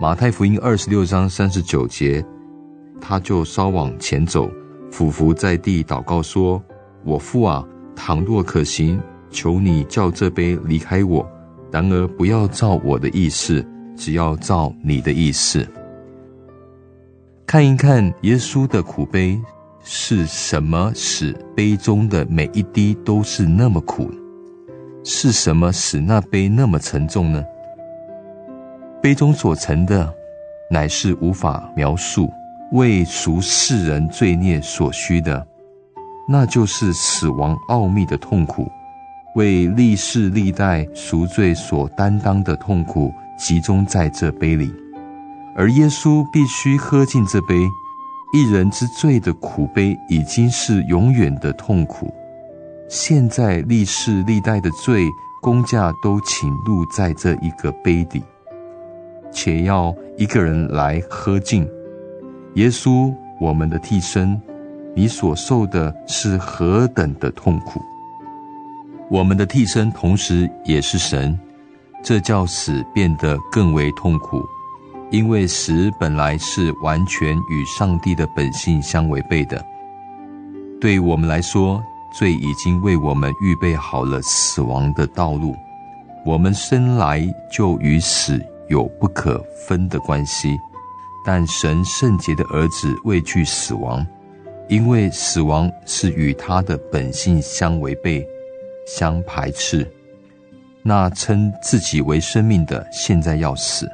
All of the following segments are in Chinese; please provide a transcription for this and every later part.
马太福音二十六章三十九节，他就稍往前走，俯伏在地祷告说：“我父啊，倘若可行，求你叫这杯离开我。然而不要照我的意思，只要照你的意思。”看一看耶稣的苦悲是什么使杯中的每一滴都是那么苦？是什么使那杯那么沉重呢？杯中所盛的，乃是无法描述、为赎世人罪孽所需的，那就是死亡奥秘的痛苦，为历世历代赎罪所担当的痛苦，集中在这杯里。而耶稣必须喝尽这杯，一人之罪的苦杯，已经是永远的痛苦。现在历世历代的罪公价都倾入在这一个杯底，且要一个人来喝尽。耶稣，我们的替身，你所受的是何等的痛苦？我们的替身同时也是神，这叫死变得更为痛苦。因为死本来是完全与上帝的本性相违背的，对我们来说，罪已经为我们预备好了死亡的道路。我们生来就与死有不可分的关系，但神圣洁的儿子畏惧死亡，因为死亡是与他的本性相违背、相排斥。那称自己为生命的，现在要死。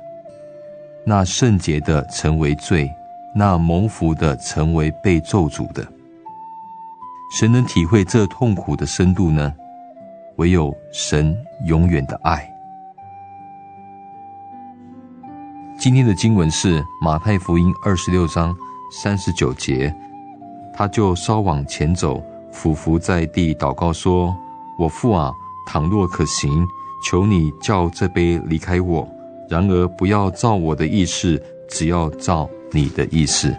那圣洁的成为罪，那蒙福的成为被咒诅的。谁能体会这痛苦的深度呢？唯有神永远的爱。今天的经文是马太福音二十六章三十九节，他就稍往前走，俯伏在地祷告说：“我父啊，倘若可行，求你叫这杯离开我。”然而，不要照我的意思，只要照你的意思。